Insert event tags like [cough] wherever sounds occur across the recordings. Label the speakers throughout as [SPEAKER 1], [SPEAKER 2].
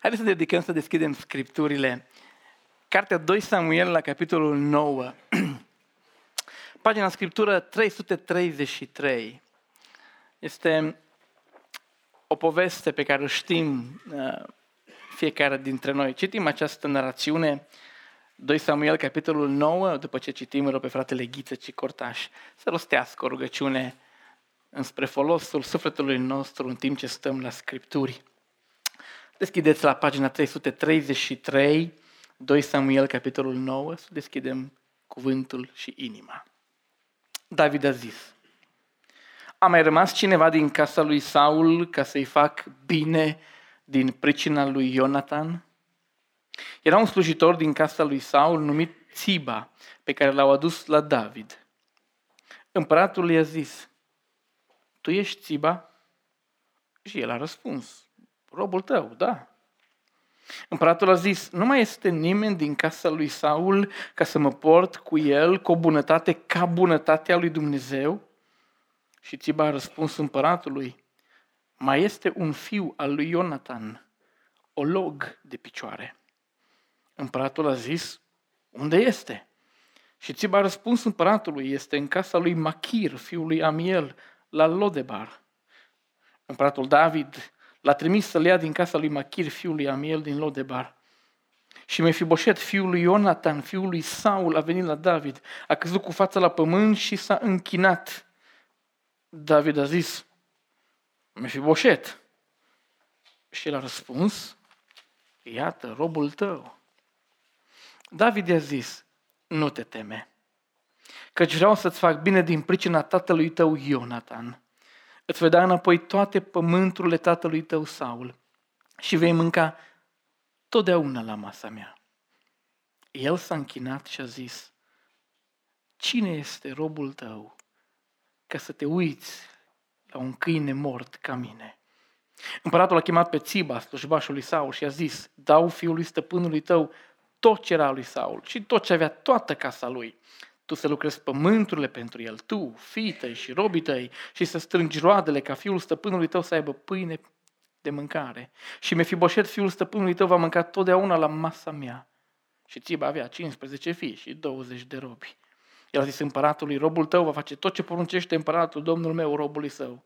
[SPEAKER 1] Haideți să dedicăm să deschidem scripturile. Cartea 2 Samuel la capitolul 9. [clears throat] Pagina scriptură 333. Este o poveste pe care o știm uh, fiecare dintre noi. Citim această narațiune 2 Samuel, capitolul 9, după ce citim, rog pe fratele Ghiță Cicortaș să rostească o rugăciune înspre folosul sufletului nostru în timp ce stăm la Scripturi. Deschideți la pagina 333, 2 Samuel, capitolul 9, să deschidem cuvântul și inima. David a zis, a mai rămas cineva din casa lui Saul ca să-i fac bine din pricina lui Ionatan? Era un slujitor din casa lui Saul numit Țiba, pe care l-au adus la David. Împăratul i-a zis, tu ești Țiba? Și el a răspuns, robul tău, da. Împăratul a zis, nu mai este nimeni din casa lui Saul ca să mă port cu el cu o bunătate ca bunătatea lui Dumnezeu? Și Țiba a răspuns împăratului, mai este un fiu al lui Ionatan, o log de picioare. Împăratul a zis, unde este? Și Țiba a răspuns împăratului, este în casa lui Machir, fiul lui Amiel, la Lodebar. Împăratul David l-a trimis să-l ia din casa lui Machir, fiul lui Amiel, din Lodebar. Și Mefiboset, fiul lui Ionatan, fiul lui Saul, a venit la David, a căzut cu fața la pământ și s-a închinat. David a zis, Mefiboset. Și el a răspuns, iată, robul tău. David i-a zis, nu te teme, căci vreau să-ți fac bine din pricina tatălui tău Ionatan. Îți voi da înapoi toate pământurile tatălui tău Saul și vei mânca totdeauna la masa mea. El s-a închinat și a zis, cine este robul tău ca să te uiți la un câine mort ca mine? Împăratul a chemat pe Țiba, slujbașul lui Saul, și a zis, dau fiului stăpânului tău tot ce era lui Saul și tot ce avea toată casa lui. Tu să lucrezi pământurile pentru el, tu, fii tăi și robii tăi, și să strângi roadele ca fiul stăpânului tău să aibă pâine de mâncare. Și Mefiboset, fiul stăpânului tău, va mânca totdeauna la masa mea. Și Țiba avea 15 fii și 20 de robi. El a zis împăratului, robul tău va face tot ce poruncește împăratul, domnul meu, robului său.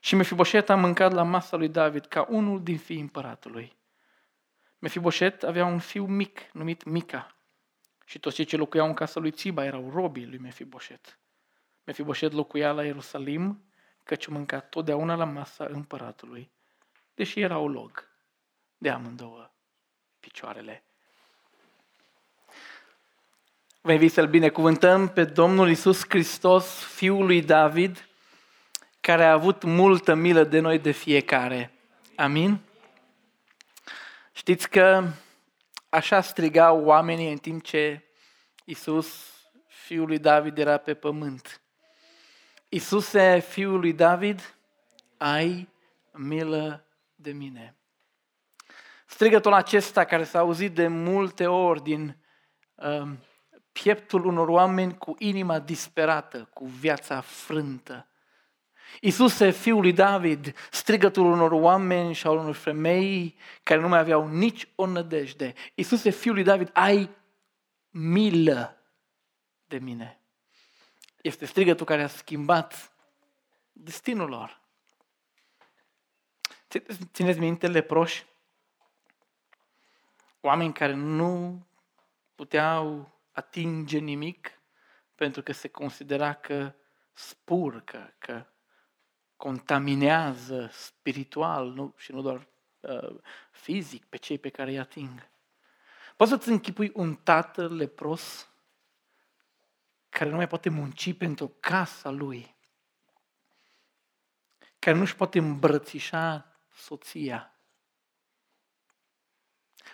[SPEAKER 1] Și Mefiboset a mâncat la masa lui David ca unul din fiii împăratului. Mefiboset avea un fiu mic numit Mica și toți cei ce locuiau în casa lui Țiba erau robii lui Mefiboset. Mefiboset locuia la Ierusalim căci mânca totdeauna la masa împăratului, deși era o log de amândouă picioarele. Vă invit să-L binecuvântăm pe Domnul Isus Hristos, Fiul lui David, care a avut multă milă de noi de fiecare. Amin? Știți că așa strigau oamenii în timp ce Isus, fiul lui David, era pe pământ. Isuse, fiul lui David, ai milă de mine. Strigătul acesta care s-a auzit de multe ori din uh, pieptul unor oameni cu inima disperată, cu viața frântă, Iisuse, fiul lui David, strigătul unor oameni și al unor femei care nu mai aveau nici o nădejde. Iisuse, fiul lui David, ai milă de mine. Este strigătul care a schimbat destinul lor. Țineți minte leproși? Oameni care nu puteau atinge nimic pentru că se considera că spurcă, că contaminează spiritual nu, și nu doar uh, fizic pe cei pe care îi ating. Poți să-ți închipui un tată lepros care nu mai poate munci pentru casa lui, care nu-și poate îmbrățișa soția.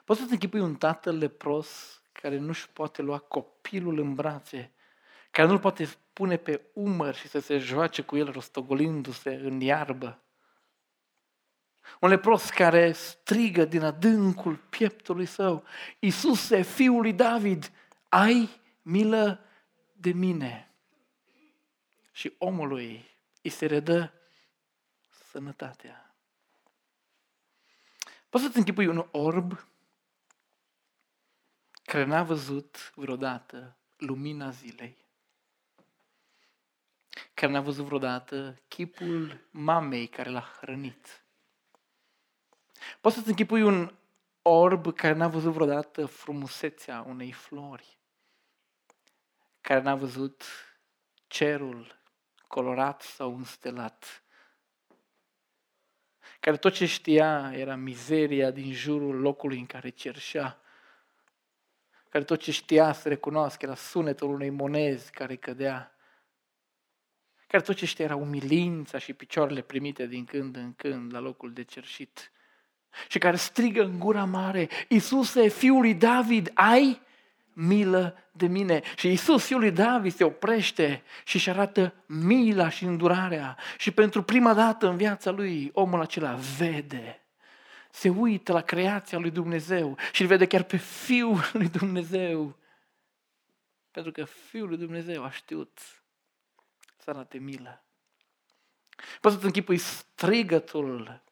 [SPEAKER 1] Poți să-ți închipui un tată lepros care nu-și poate lua copilul în brațe care nu-l poate pune pe umăr și să se joace cu el rostogolindu-se în iarbă. Un lepros care strigă din adâncul pieptului său, Iisuse, fiul lui David, ai milă de mine. Și omului îi se redă sănătatea. Poți să-ți închipui un orb care n-a văzut vreodată lumina zilei, care n-a văzut vreodată chipul mamei care l-a hrănit. Poți să-ți închipui un orb care n-a văzut vreodată frumusețea unei flori, care n-a văzut cerul colorat sau înstelat, care tot ce știa era mizeria din jurul locului în care cerșea, care tot ce știa să recunoască era sunetul unei monezi care cădea, care tot ce știa era umilința și picioarele primite din când în când la locul de cerșit și care strigă în gura mare, Iisuse, fiul lui David, ai milă de mine. Și Iisus, fiul lui David, se oprește și își arată mila și îndurarea. Și pentru prima dată în viața lui, omul acela vede se uită la creația lui Dumnezeu și îl vede chiar pe Fiul lui Dumnezeu. Pentru că Fiul lui Dumnezeu a știut să arate milă. Poți să-ți închipui strigătul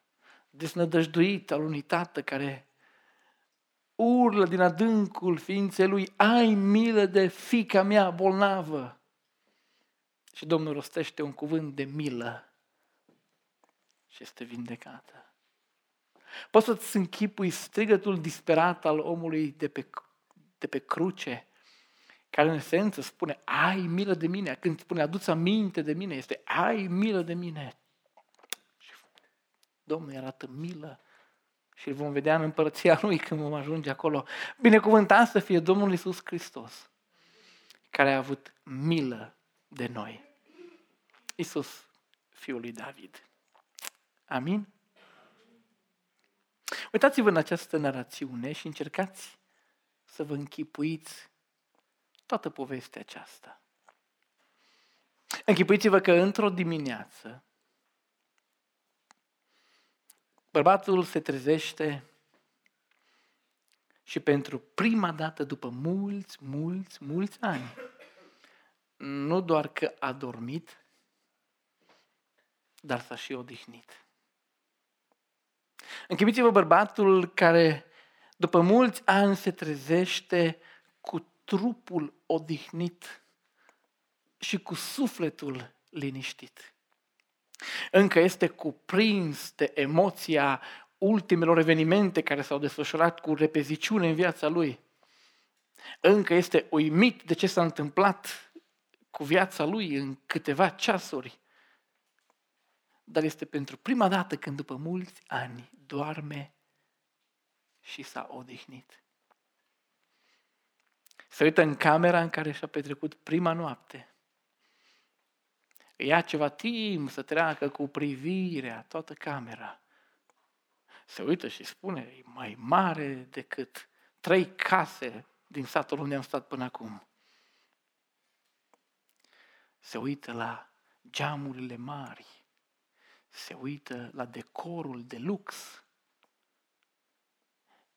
[SPEAKER 1] desnădăjduit al unui tată care urlă din adâncul ființei lui, ai milă de fica mea bolnavă. Și Domnul rostește un cuvânt de milă și este vindecată. Poți să-ți închipui strigătul disperat al omului de pe, de pe cruce, care în esență spune, ai milă de mine. Când spune, adu-ți aminte de mine, este, ai milă de mine. Domnul arată milă și îl vom vedea în împărăția Lui când vom ajunge acolo. Binecuvântat să fie Domnul Isus Hristos, care a avut milă de noi. Isus, Fiul lui David. Amin? Uitați-vă în această narațiune și încercați să vă închipuiți toată povestea aceasta. Închipuiți-vă că într-o dimineață Bărbatul se trezește și pentru prima dată după mulți, mulți, mulți ani, nu doar că a dormit, dar s-a și odihnit. Închipiți-vă bărbatul care după mulți ani se trezește cu trupul odihnit și cu sufletul liniștit încă este cuprins de emoția ultimelor evenimente care s-au desfășurat cu repeziciune în viața lui. Încă este uimit de ce s-a întâmplat cu viața lui în câteva ceasuri. Dar este pentru prima dată când după mulți ani doarme și s-a odihnit. Se uită în camera în care și-a petrecut prima noapte ia ceva timp să treacă cu privirea toată camera. Se uită și spune, e mai mare decât trei case din satul unde am stat până acum. Se uită la geamurile mari, se uită la decorul de lux,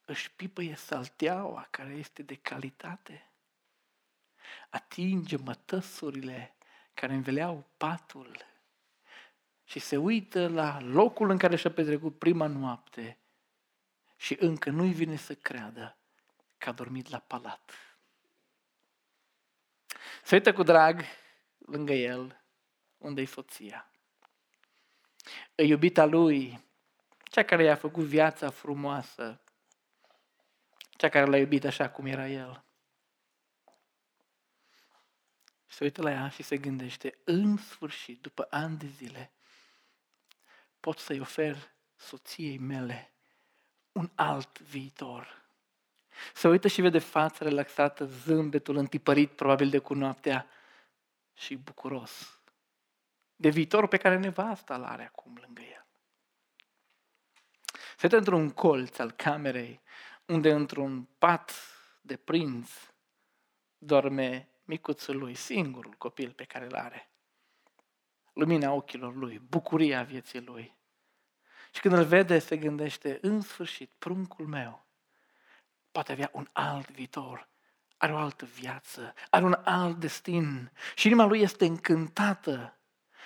[SPEAKER 1] își pipăie salteaua care este de calitate, atinge mătăsurile care înveleau patul și se uită la locul în care și-a petrecut prima noapte și încă nu-i vine să creadă că a dormit la palat. Se uită cu drag lângă el, unde-i soția. E iubita lui, cea care i-a făcut viața frumoasă, cea care l-a iubit așa cum era el se uită la ea și se gândește, în sfârșit, după ani de zile, pot să-i ofer soției mele un alt viitor. Se uită și vede fața relaxată, zâmbetul întipărit probabil de cu noaptea și bucuros de viitorul pe care nevasta îl are acum lângă el. Se uită într-un colț al camerei unde într-un pat de prinț dorme micuțul lui, singurul copil pe care îl are. Lumina ochilor lui, bucuria vieții lui. Și când îl vede, se gândește, în sfârșit, pruncul meu poate avea un alt viitor, are o altă viață, are un alt destin. Și inima lui este încântată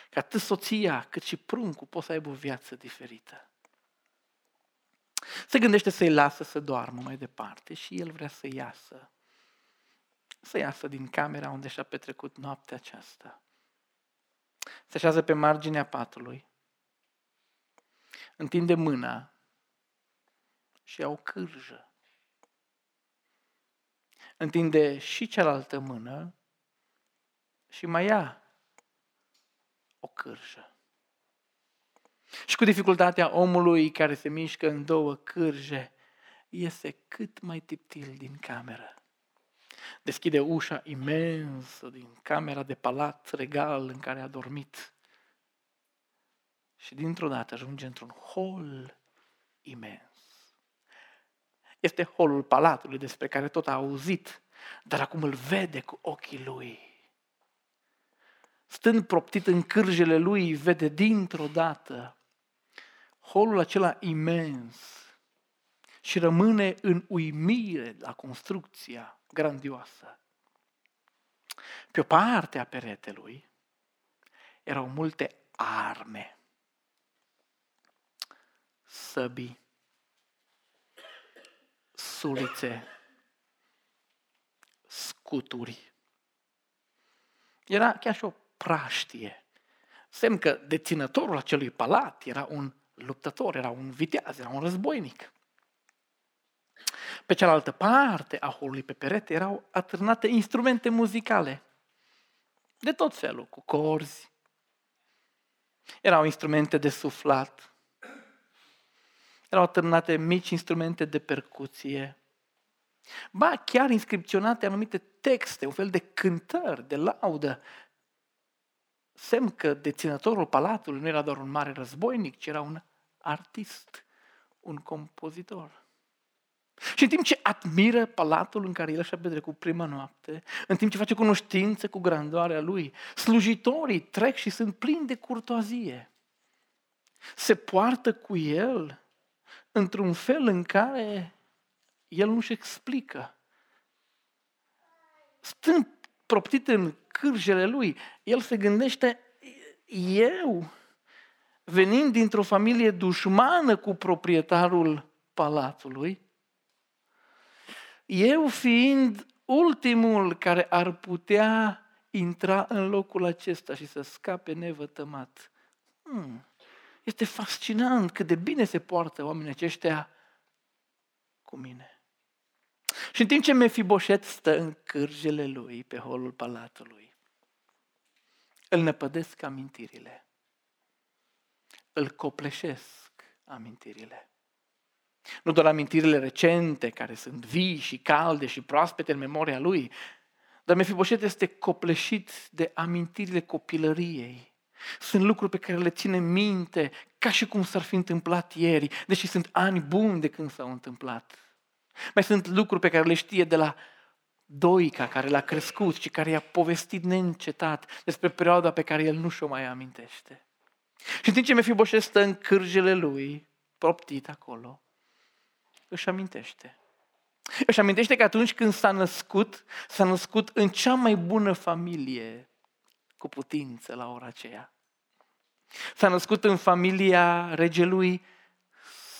[SPEAKER 1] că atât soția cât și pruncul pot să aibă o viață diferită. Se gândește să-i lasă să doarmă mai departe și el vrea să iasă. Să iasă din camera unde și-a petrecut noaptea aceasta. Se așează pe marginea patului. Întinde mâna și ia o cârjă. Întinde și cealaltă mână și mai ia o cârjă. Și cu dificultatea omului care se mișcă în două cârje, iese cât mai tiptil din cameră. Deschide ușa imensă din camera de palat regal în care a dormit. Și dintr-o dată ajunge într-un hol imens. Este holul palatului despre care tot a auzit, dar acum îl vede cu ochii lui. Stând proptit în cârjele lui, vede dintr-o dată holul acela imens și rămâne în uimire la construcția grandioasă. Pe o parte a peretelui erau multe arme, săbii, sulițe, scuturi. Era chiar și o praștie. Semn că deținătorul acelui palat era un luptător, era un viteaz, era un războinic. Pe cealaltă parte a holului pe perete erau atârnate instrumente muzicale de tot felul, cu corzi. Erau instrumente de suflat. Erau atârnate mici instrumente de percuție. Ba, chiar inscripționate anumite texte, un fel de cântări, de laudă, semn că deținătorul palatului nu era doar un mare războinic, ci era un artist, un compozitor. Și în timp ce admiră palatul în care el și-a petrecut prima noapte, în timp ce face cunoștință cu grandoarea lui, slujitorii trec și sunt plini de curtoazie. Se poartă cu el într-un fel în care el nu-și explică. Stând proptit în cârjele lui, el se gândește, eu, venind dintr-o familie dușmană cu proprietarul palatului, eu fiind ultimul care ar putea intra în locul acesta și să scape nevătămat. Hmm. Este fascinant cât de bine se poartă oamenii aceștia cu mine. Și în timp ce Mefiboset stă în cârjele lui pe holul palatului, îl năpădesc amintirile. Îl copleșesc amintirile. Nu doar amintirile recente, care sunt vii și calde și proaspete în memoria lui, dar Mefiboset este copleșit de amintirile copilăriei. Sunt lucruri pe care le ține minte ca și cum s-ar fi întâmplat ieri, deși sunt ani buni de când s-au întâmplat. Mai sunt lucruri pe care le știe de la Doica, care l-a crescut și care i-a povestit neîncetat despre perioada pe care el nu și-o mai amintește. Și în timp ce Mefiboset stă în cârjele lui, proptit acolo, își amintește. Își amintește că atunci când s-a născut, s-a născut în cea mai bună familie cu putință la ora aceea. S-a născut în familia regelui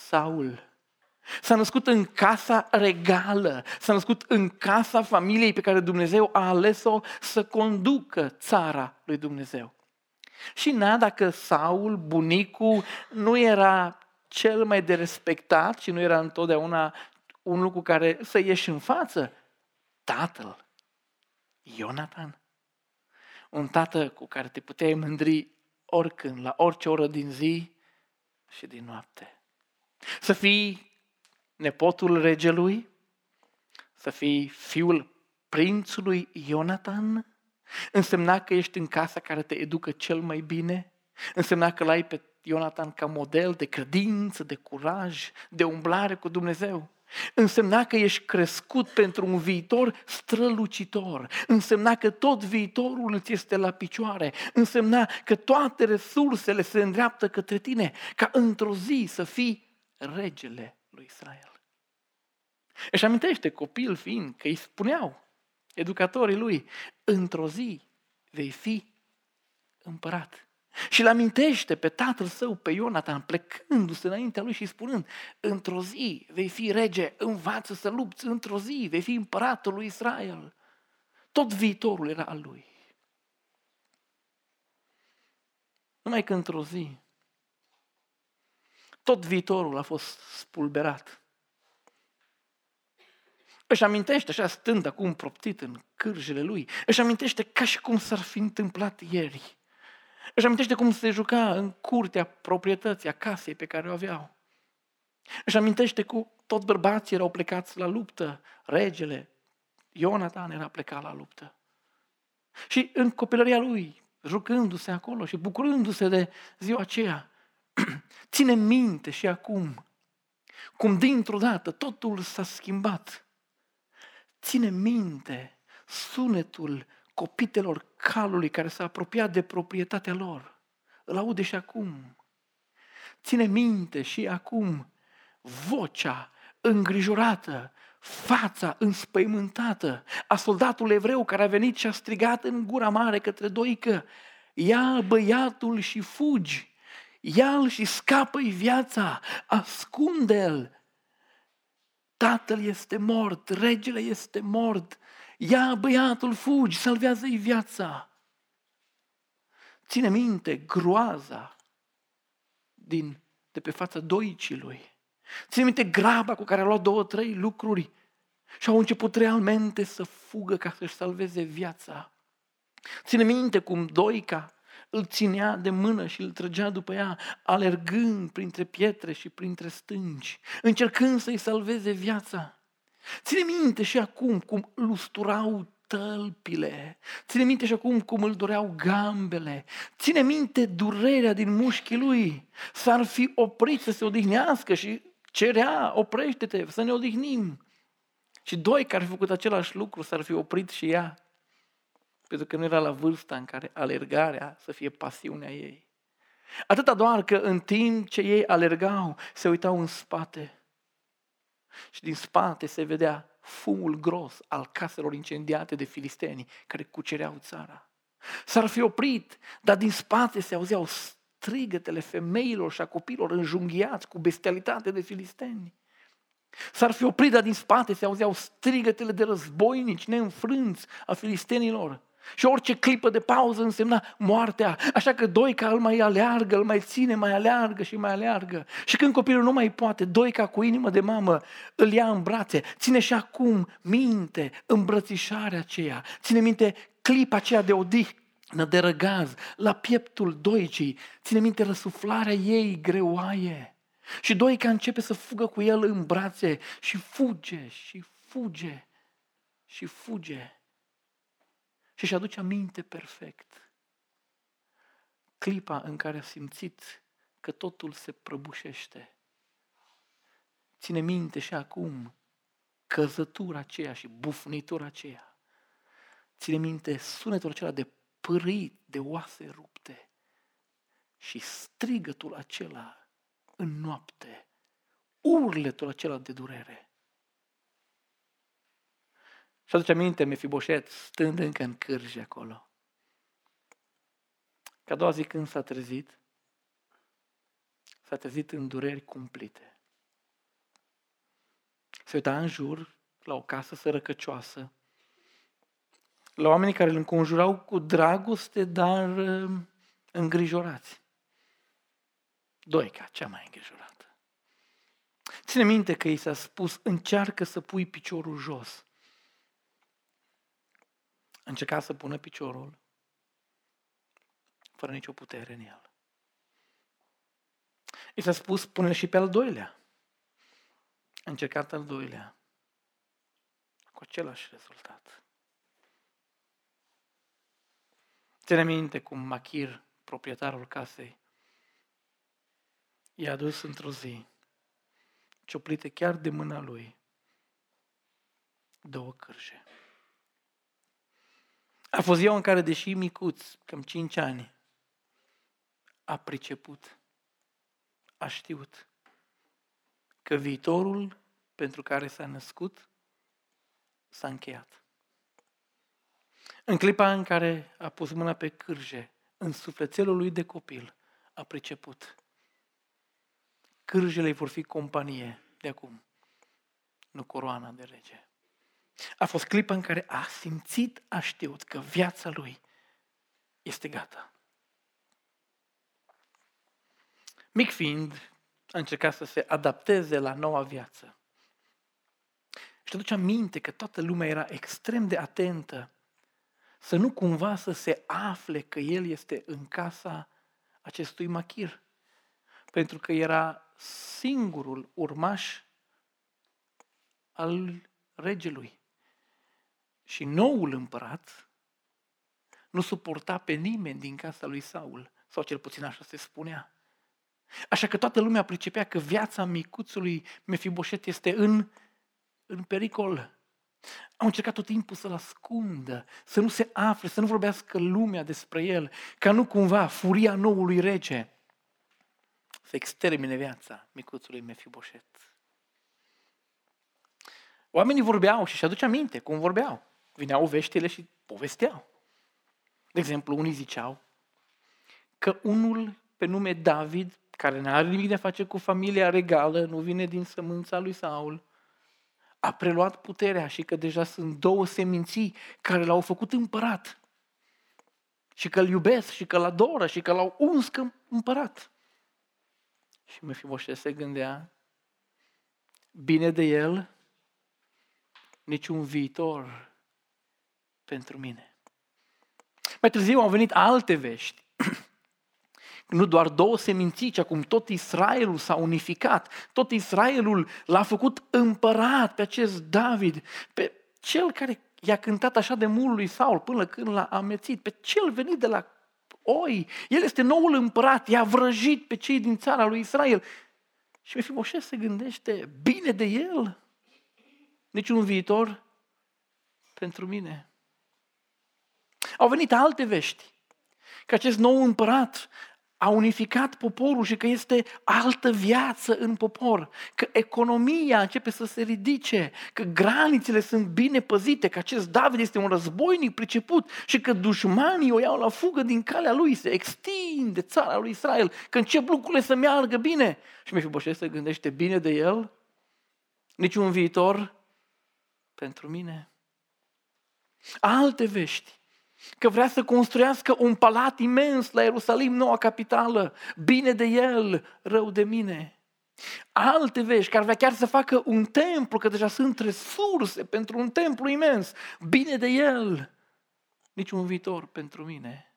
[SPEAKER 1] Saul. S-a născut în casa regală, s-a născut în casa familiei pe care Dumnezeu a ales-o să conducă țara lui Dumnezeu. Și na, dacă Saul, bunicul, nu era cel mai de respectat și nu era întotdeauna un lucru care să ieși în față, tatăl, Ionatan. Un tată cu care te puteai mândri oricând, la orice oră din zi și din noapte. Să fii nepotul regelui, să fii fiul prințului Ionatan, însemna că ești în casa care te educă cel mai bine, însemna că l-ai pe Ionatan ca model de credință, de curaj, de umblare cu Dumnezeu. Însemna că ești crescut pentru un viitor strălucitor. Însemna că tot viitorul îți este la picioare. Însemna că toate resursele se îndreaptă către tine, ca într-o zi să fii regele lui Israel. Își amintește copil fiind că îi spuneau educatorii lui, într-o zi vei fi împărat. Și îl amintește pe tatăl său, pe Ionatan, plecându-se înaintea lui și spunând, într-o zi vei fi rege, învață să lupți, într-o zi vei fi împăratul lui Israel. Tot viitorul era al lui. Numai că într-o zi, tot viitorul a fost spulberat. Își amintește, așa stând acum proptit în cârjele lui, își amintește ca și cum s-ar fi întâmplat ieri. Își amintește cum se juca în curtea proprietății, a casei pe care o aveau. Își amintește cu tot bărbații erau plecați la luptă, regele, Ionatan era plecat la luptă. Și în copilăria lui, jucându-se acolo și bucurându-se de ziua aceea, [clears throat] ține minte și acum cum dintr-o dată totul s-a schimbat. Ține minte sunetul copitelor calului care s-a apropiat de proprietatea lor. Îl aude și acum. Ține minte și acum vocea îngrijorată, fața înspăimântată a soldatului evreu care a venit și a strigat în gura mare către Doică, ia băiatul și fugi, ia-l și scapă-i viața, ascunde-l. Tatăl este mort, regele este mort, ia băiatul, fugi, salvează-i viața. Ține minte groaza din, de pe fața doicii lui. Ține minte graba cu care a luat două, trei lucruri și au început realmente să fugă ca să-și salveze viața. Ține minte cum Doica îl ținea de mână și îl trăgea după ea, alergând printre pietre și printre stânci, încercând să-i salveze viața. Ține minte și acum cum lusturau tălpile. Ține minte și acum cum îl doreau gambele. Ține minte durerea din mușchii lui. S-ar fi oprit să se odihnească și cerea, oprește-te, să ne odihnim. Și doi care au făcut același lucru s-ar fi oprit și ea. Pentru că nu era la vârsta în care alergarea să fie pasiunea ei. Atâta doar că în timp ce ei alergau, se uitau în spate. Și din spate se vedea fumul gros al caselor incendiate de filisteni care cucereau țara. S-ar fi oprit, dar din spate se auzeau strigătele femeilor și a copilor înjunghiați cu bestialitate de filisteni. S-ar fi oprit, dar din spate se auzeau strigătele de războinici neînfrânți a filistenilor. Și orice clipă de pauză însemna moartea. Așa că Doica îl mai aleargă, îl mai ține, mai aleargă și mai aleargă. Și când copilul nu mai poate, Doica cu inimă de mamă îl ia în brațe. Ține și acum minte îmbrățișarea aceea. Ține minte clipa aceea de odihnă, de răgaz, la pieptul Doicii. Ține minte răsuflarea ei greoaie. Și Doica începe să fugă cu el în brațe și fuge și fuge și fuge. Și își aduce aminte perfect clipa în care a simțit că totul se prăbușește. Ține minte și acum căzătura aceea și bufnitura aceea. Ține minte sunetul acela de pârit, de oase rupte și strigătul acela în noapte, urletul acela de durere. Și aduce aminte Mefiboset, stând încă în cârje acolo. Ca doua zi când s-a trezit, s-a trezit în dureri cumplite. Se uita în jur la o casă sărăcăcioasă, la oamenii care îl înconjurau cu dragoste, dar uh, îngrijorați. Doica, cea mai îngrijorată. Ține minte că i s-a spus, încearcă să pui piciorul jos încerca să pună piciorul fără nicio putere în el. I s-a spus, pune și pe al doilea. A încercat al doilea. Cu același rezultat. Ține minte cum Machir, proprietarul casei, i-a adus într-o zi, cioplite chiar de mâna lui, două cârje. A fost ziua în care, deși micuț, cam 5 ani, a priceput, a știut că viitorul pentru care s-a născut s-a încheiat. În clipa în care a pus mâna pe cârje, în sufletelul lui de copil, a priceput. Cârjele vor fi companie de acum, nu coroana de rege. A fost clipa în care a simțit, a știut că viața lui este gata. Mic fiind, a încercat să se adapteze la noua viață. Și aduce aminte că toată lumea era extrem de atentă să nu cumva să se afle că el este în casa acestui machir. Pentru că era singurul urmaș al regelui. Și noul împărat nu suporta pe nimeni din casa lui Saul, sau cel puțin așa se spunea. Așa că toată lumea pricepea că viața micuțului Mefiboșet este în, în pericol. Au încercat tot timpul să-l ascundă, să nu se afle, să nu vorbească lumea despre el, ca nu cumva furia noului rege să extermine viața micuțului Mefiboșet. Oamenii vorbeau și și-aduce aminte cum vorbeau. Vineau veștile și povesteau. De exemplu, unii ziceau că unul pe nume David, care nu are nimic de a face cu familia regală, nu vine din sămânța lui Saul, a preluat puterea și că deja sunt două seminții care l-au făcut împărat. Și că îl iubesc și că îl adoră și că l-au uns împărat. Și Mefiboset se gândea, bine de el, niciun viitor pentru mine. Mai târziu au venit alte vești. [clears throat] Nu doar două seminții, ci acum tot Israelul s-a unificat. Tot Israelul l-a făcut împărat pe acest David, pe cel care i-a cântat așa de mult lui Saul până când l-a amețit, pe cel venit de la oi. El este noul împărat, i-a vrăjit pe cei din țara lui Israel. Și Mefiboset se gândește, bine de el, niciun viitor pentru mine. Au venit alte vești, că acest nou împărat a unificat poporul și că este altă viață în popor, că economia începe să se ridice, că granițele sunt bine păzite, că acest David este un războinic priceput și că dușmanii o iau la fugă din calea lui, se extinde țara lui Israel, că încep lucrurile să meargă bine. Și Mefiboset se gândește bine de el, niciun viitor pentru mine. Alte vești că vrea să construiască un palat imens la Ierusalim, noua capitală, bine de el, rău de mine. Alte vești, care vrea chiar să facă un templu, că deja sunt resurse pentru un templu imens, bine de el, niciun viitor pentru mine.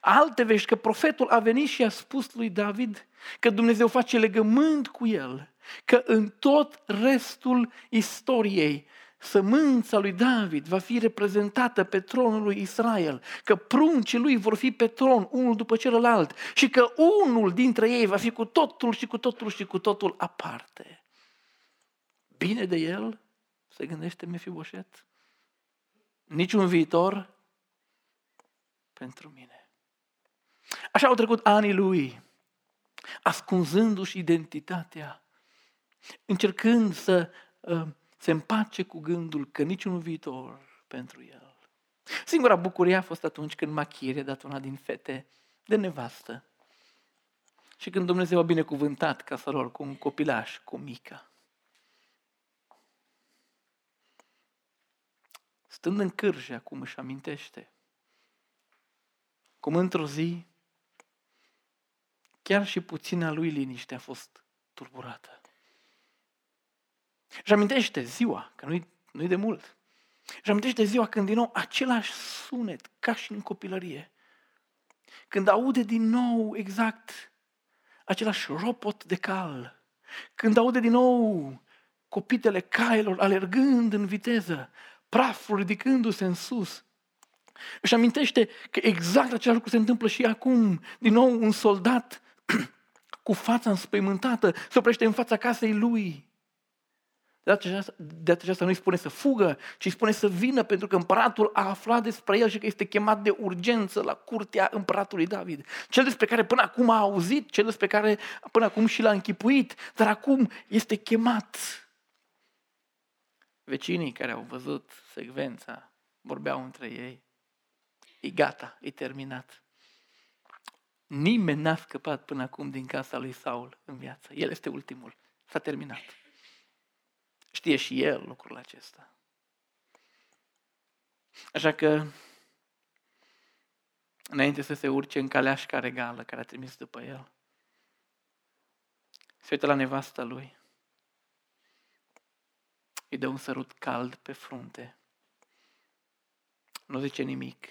[SPEAKER 1] Alte vești, că profetul a venit și a spus lui David că Dumnezeu face legământ cu el, că în tot restul istoriei sămânța lui David va fi reprezentată pe tronul lui Israel, că pruncii lui vor fi pe tron, unul după celălalt, și că unul dintre ei va fi cu totul și cu totul și cu totul aparte. Bine de el, se gândește Mefiboset, niciun viitor pentru mine. Așa au trecut anii lui, ascunzându-și identitatea, încercând să uh, se împace cu gândul că niciun viitor pentru el. Singura bucurie a fost atunci când Machir a dat una din fete de nevastă. Și când Dumnezeu a binecuvântat casa lor cu un copilaș, cu mica. Stând în cârje, acum își amintește cum într-o zi chiar și puțina lui liniște a fost turburată. Și amintește ziua, că nu-i, nu-i de mult. Și amintește ziua când din nou același sunet, ca și în copilărie. Când aude din nou exact același ropot de cal. Când aude din nou copitele cailor alergând în viteză, praful ridicându-se în sus. Își amintește că exact același lucru se întâmplă și acum. Din nou un soldat [clears throat] cu fața înspăimântată se oprește în fața casei lui. De data aceasta, de data aceasta nu îi spune să fugă, ci îi spune să vină, pentru că împăratul a aflat despre el și că este chemat de urgență la curtea împăratului David. Cel despre care până acum a auzit, cel despre care până acum și l-a închipuit, dar acum este chemat. Vecinii care au văzut secvența vorbeau între ei. E gata, e terminat. Nimeni n-a scăpat până acum din casa lui Saul în viață. El este ultimul. S-a terminat. Știe și el lucrul acesta. Așa că, înainte să se urce în caleașca regală care a trimis după el, se uită la nevasta lui, îi dă un sărut cald pe frunte, nu zice nimic,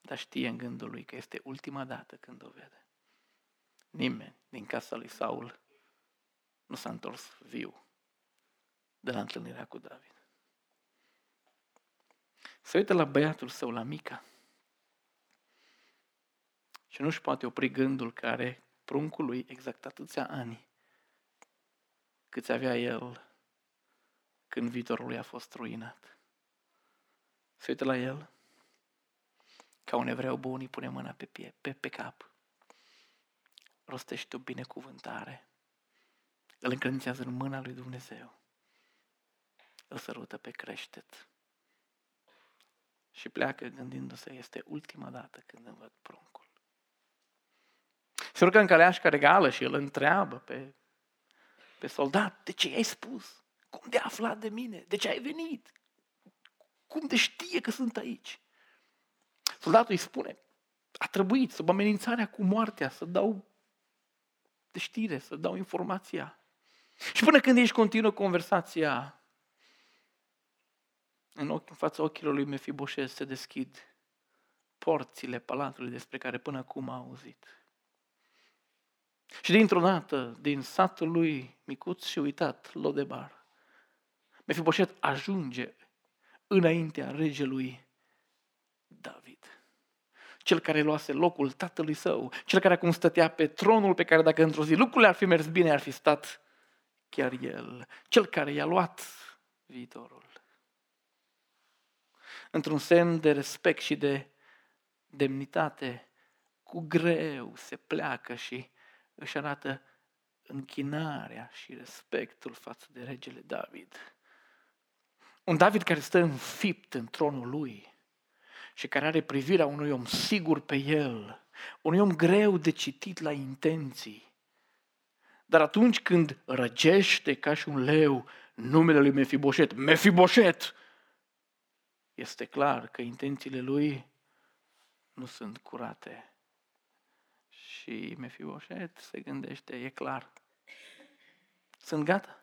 [SPEAKER 1] dar știe în gândul lui că este ultima dată când o vede. Nimeni din casa lui Saul nu s-a întors viu de la întâlnirea cu David. Se uită la băiatul său, la Mica, și nu-și poate opri gândul care pruncul lui exact atâția ani câți avea el când viitorul lui a fost ruinat. Se uită la el ca un evreu bun îi pune mâna pe, pie, pe, pe cap. Rostește o binecuvântare. Îl încredințează în mâna lui Dumnezeu. Îl sărută pe creștet. Și pleacă gândindu-se, este ultima dată când îmi văd pruncul. Se urcă în caleașca regală și îl întreabă pe, pe soldat, de ce ai spus? Cum de aflat de mine? De ce ai venit? Cum de știe că sunt aici? Soldatul îi spune, a trebuit să amenințarea cu moartea, să dau de știre, să dau informația. Și până când ești continuă conversația, în, ochi, în fața ochilor lui Mefiboset se deschid porțile palatului despre care până acum a auzit. Și dintr-o dată, din satul lui micuț și uitat, Lodebar, Mefiboset ajunge înaintea regelui David. Cel care luase locul tatălui său, cel care acum stătea pe tronul pe care dacă într-o zi lucrurile ar fi mers bine, ar fi stat chiar el, cel care i-a luat viitorul. Într-un semn de respect și de demnitate, cu greu se pleacă și își arată închinarea și respectul față de regele David. Un David care stă înfipt în tronul lui și care are privirea unui om sigur pe el, unui om greu de citit la intenții. Dar atunci când răgește ca și un leu numele lui Mefiboset, Mefiboset, este clar că intențiile lui nu sunt curate. Și Mefiboset se gândește, e clar, sunt gata.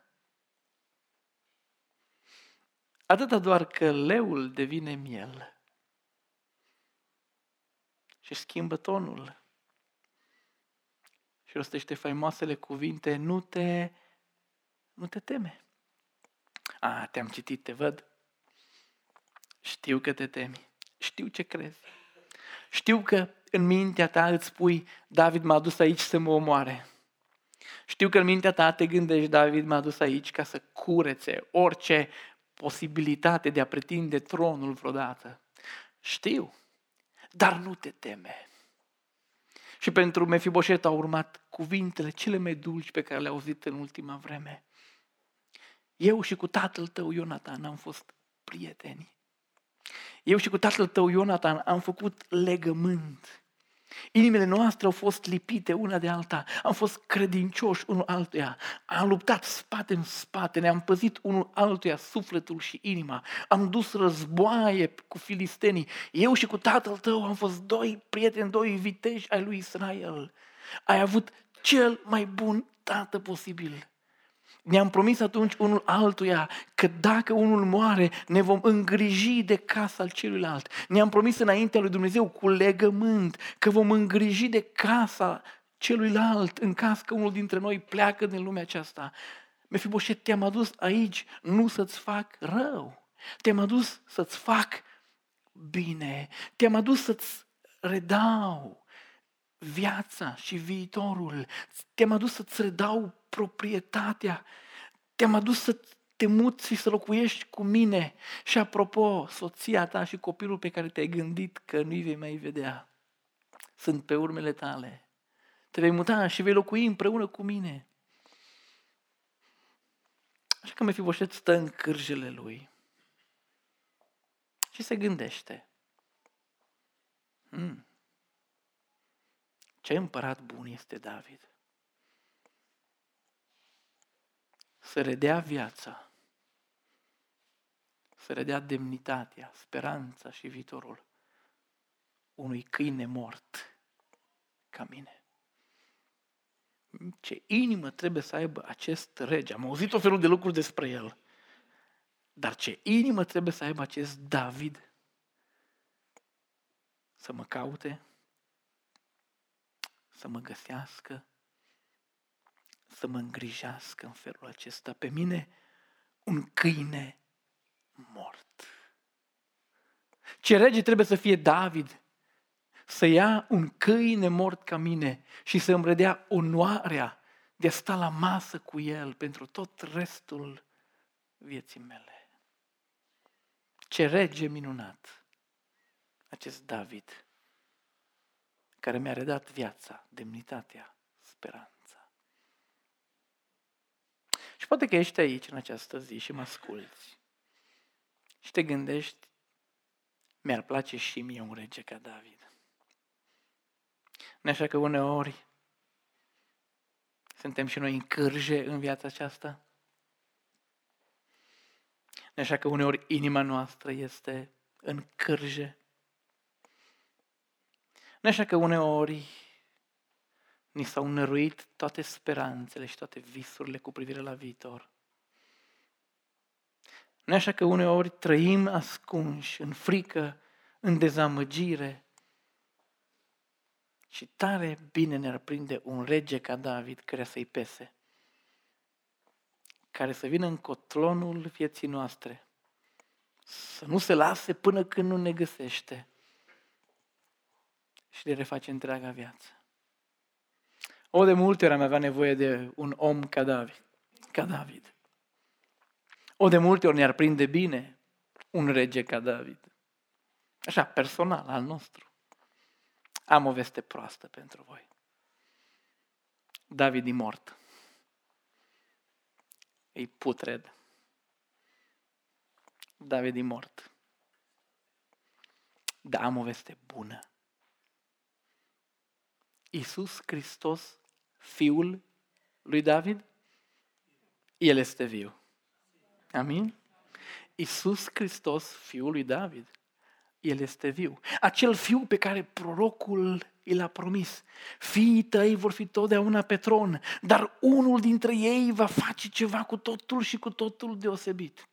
[SPEAKER 1] Atâta doar că leul devine miel și schimbă tonul și rostește faimoasele cuvinte, nu te, nu te teme. A, te-am citit, te văd. Știu că te temi. Știu ce crezi. Știu că în mintea ta îți spui, David m-a dus aici să mă omoare. Știu că în mintea ta te gândești, David m-a dus aici ca să curețe orice posibilitate de a pretinde tronul vreodată. Știu, dar nu te teme. Și pentru Mefiboset au urmat cuvintele cele mai dulci pe care le-a auzit în ultima vreme. Eu și cu tatăl tău, Ionatan, am fost prieteni. Eu și cu tatăl tău, Ionatan, am făcut legământ. Inimile noastre au fost lipite una de alta, am fost credincioși unul altuia, am luptat spate în spate, ne-am păzit unul altuia sufletul și inima, am dus războaie cu filistenii. Eu și cu tatăl tău am fost doi prieteni, doi viteji ai lui Israel. Ai avut cel mai bun tată posibil. Ne-am promis atunci unul altuia că dacă unul moare, ne vom îngriji de casa al celuilalt. Ne-am promis înaintea lui Dumnezeu cu legământ că vom îngriji de casa celuilalt în caz că unul dintre noi pleacă din lumea aceasta. Mefiboset, te-am adus aici nu să-ți fac rău. Te-am adus să-ți fac bine. Te-am adus să-ți redau viața și viitorul. Te-am adus să-ți redau proprietatea. Te-am adus să te muți și să locuiești cu mine. Și apropo, soția ta și copilul pe care te-ai gândit că nu-i vei mai vedea, sunt pe urmele tale. Te vei muta și vei locui împreună cu mine. Așa că Mefiboset stă în cârjele lui și se gândește. Hmm. Ce împărat bun este David. Să redea viața, să redea demnitatea, speranța și viitorul unui câine mort ca mine. Ce inimă trebuie să aibă acest rege. Am auzit o felul de lucruri despre el. Dar ce inimă trebuie să aibă acest David să mă caute, să mă găsească, să mă îngrijească în felul acesta. Pe mine, un câine mort. Ce rege trebuie să fie David? Să ia un câine mort ca mine și să îmi redea onoarea de a sta la masă cu el pentru tot restul vieții mele. Ce rege minunat acest David care mi-a redat viața, demnitatea, speranța. Și poate că ești aici în această zi și mă asculți și te gândești, mi-ar place și mie un rege ca David. nu așa că uneori suntem și noi în cârje în viața aceasta? nu așa că uneori inima noastră este în cârje? nu așa că uneori ni s-au năruit toate speranțele și toate visurile cu privire la viitor? nu așa că uneori trăim ascunși, în frică, în dezamăgire? Și tare bine ne-ar prinde un rege ca David care să-i pese, care să vină în cotlonul vieții noastre, să nu se lase până când nu ne găsește și le reface întreaga viață. O, de multe ori am avea nevoie de un om ca David. Ca David. O, de multe ori ne-ar prinde bine un rege ca David. Așa, personal, al nostru. Am o veste proastă pentru voi. David e mort. E putred. David e mort. Dar am o veste bună. Iisus Hristos, Fiul lui David, El este viu. Amin? Iisus Hristos, Fiul lui David, El este viu. Acel fiu pe care prorocul i l-a promis. Fiii tăi vor fi totdeauna pe tron, dar unul dintre ei va face ceva cu totul și cu totul deosebit.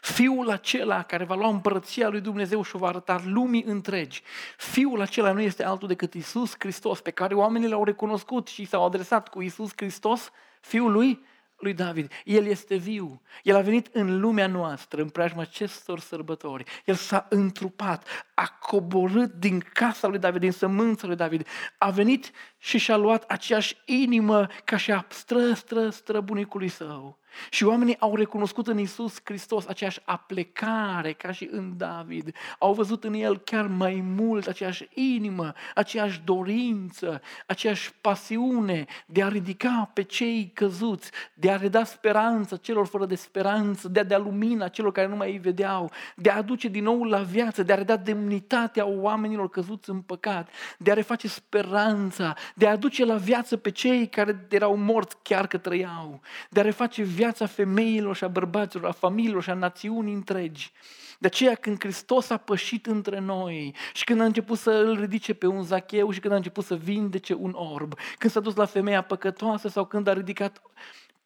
[SPEAKER 1] Fiul acela care va lua împărăția lui Dumnezeu și o va arăta lumii întregi. Fiul acela nu este altul decât Isus Hristos, pe care oamenii l-au recunoscut și s-au adresat cu Isus Hristos, Fiul lui lui David. El este viu. El a venit în lumea noastră, în preajma acestor sărbători. El s-a întrupat, a coborât din casa lui David, din sămânța lui David. A venit și și-a luat aceeași inimă ca și a stră, stră, stră bunicului său. Și oamenii au recunoscut în Isus Hristos aceeași aplecare ca și în David. Au văzut în el chiar mai mult aceeași inimă, aceeași dorință, aceeași pasiune de a ridica pe cei căzuți, de a reda speranță celor fără de speranță, de a dea lumina celor care nu mai îi vedeau, de a aduce din nou la viață, de a reda demnitatea oamenilor căzuți în păcat, de a reface speranța, de a aduce la viață pe cei care erau morți chiar că trăiau, de a reface viața viața femeilor și a bărbaților, a familiilor și a națiunii întregi. De aceea când Hristos a pășit între noi și când a început să îl ridice pe un zacheu și când a început să vindece un orb, când s-a dus la femeia păcătoasă sau când a ridicat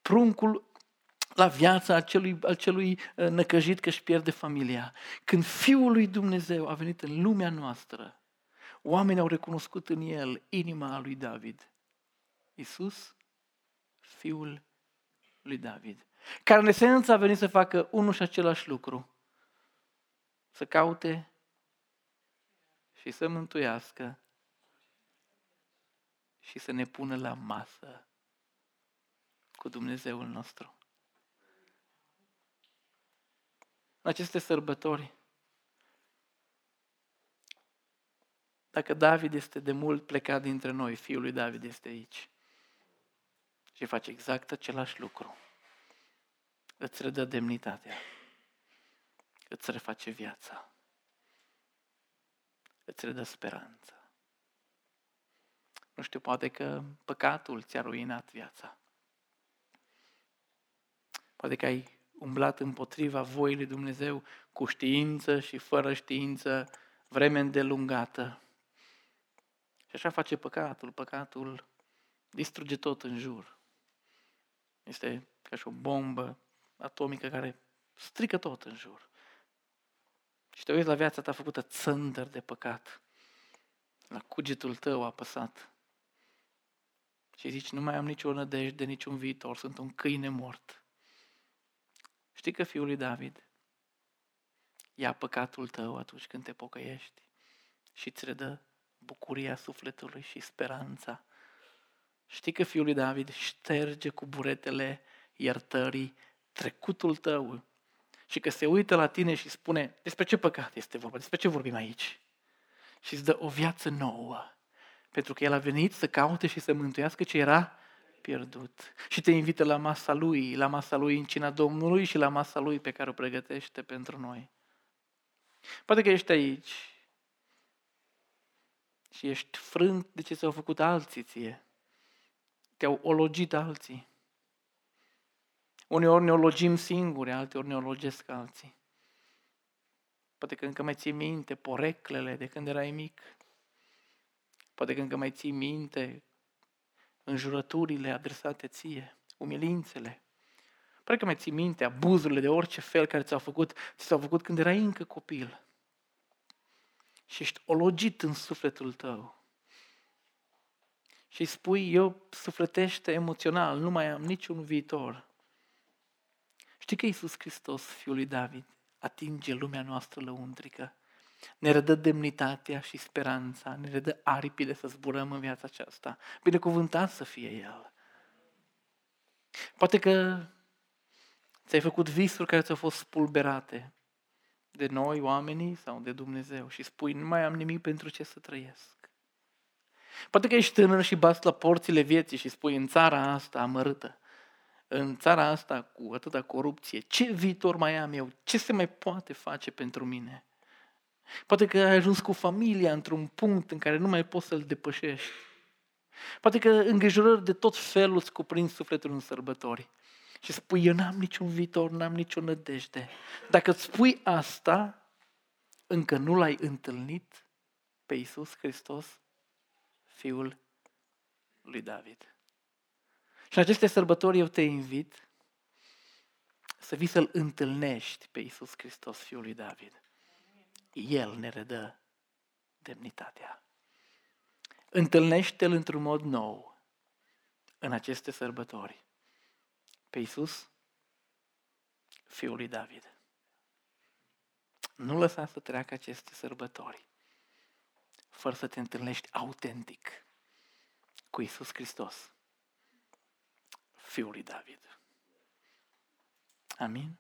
[SPEAKER 1] pruncul la viața acelui, acelui uh, năcăjit că își pierde familia. Când Fiul lui Dumnezeu a venit în lumea noastră, oamenii au recunoscut în el inima lui David. Iisus, Fiul lui David, care în esență a venit să facă unul și același lucru. Să caute și să mântuiască și să ne pună la masă cu Dumnezeul nostru. În aceste sărbători, dacă David este de mult plecat dintre noi, fiul lui David este aici și face exact același lucru. Îți redă demnitatea. Îți reface viața. Îți redă speranța. Nu știu, poate că păcatul ți-a ruinat viața. Poate că ai umblat împotriva voii lui Dumnezeu cu știință și fără știință, vreme îndelungată. Și așa face păcatul. Păcatul distruge tot în jur. Este ca și o bombă atomică care strică tot în jur. Și te uiți la viața ta făcută țândăr de păcat. La cugetul tău apăsat. Și zici, nu mai am nicio nădejde, niciun viitor, sunt un câine mort. Știi că fiul lui David ia păcatul tău atunci când te pocăiești și îți redă bucuria sufletului și speranța. Știi că fiul lui David șterge cu buretele iertării trecutul tău și că se uită la tine și spune despre ce păcat este vorba, despre ce vorbim aici. Și îți dă o viață nouă. Pentru că El a venit să caute și să mântuiască ce era pierdut. Și te invită la masa Lui, la masa Lui în cina Domnului și la masa Lui pe care o pregătește pentru noi. Poate că ești aici și ești frânt de ce s-au făcut alții ție. Te-au ologit alții. Uneori ne ologim singuri, alteori ne ologesc alții. Poate că încă mai ții minte poreclele de când erai mic. Poate că încă mai ții minte înjurăturile adresate ție, umilințele. Poate că mai ții minte abuzurile de orice fel care ți-au făcut, ți s-au făcut când erai încă copil. Și ești ologit în sufletul tău. Și spui, eu sufletește emoțional, nu mai am niciun viitor. Știi că Iisus Hristos, Fiul lui David, atinge lumea noastră lăuntrică, ne redă demnitatea și speranța, ne redă aripile să zburăm în viața aceasta. Binecuvântat să fie El. Poate că ți-ai făcut visuri care ți-au fost spulberate de noi, oamenii, sau de Dumnezeu și spui, nu mai am nimic pentru ce să trăiesc. Poate că ești tânăr și bați la porțile vieții și spui, în țara asta amărâtă, în țara asta cu atâta corupție, ce viitor mai am eu? Ce se mai poate face pentru mine? Poate că ai ajuns cu familia într-un punct în care nu mai poți să-l depășești. Poate că îngrijorări de tot felul îți cuprind sufletul în sărbători. Și spui, eu n-am niciun viitor, n-am nicio nădejde. Dacă îți spui asta, încă nu l-ai întâlnit pe Iisus Hristos, Fiul lui David. Și în aceste sărbători eu te invit să vii să-L întâlnești pe Iisus Hristos, Fiul lui David. El ne redă demnitatea. Întâlnește-L într-un mod nou în aceste sărbători. Pe Iisus, Fiul lui David. Nu lăsa să treacă aceste sărbători fără să te întâlnești autentic cu Isus Hristos fiul lui David. Amin?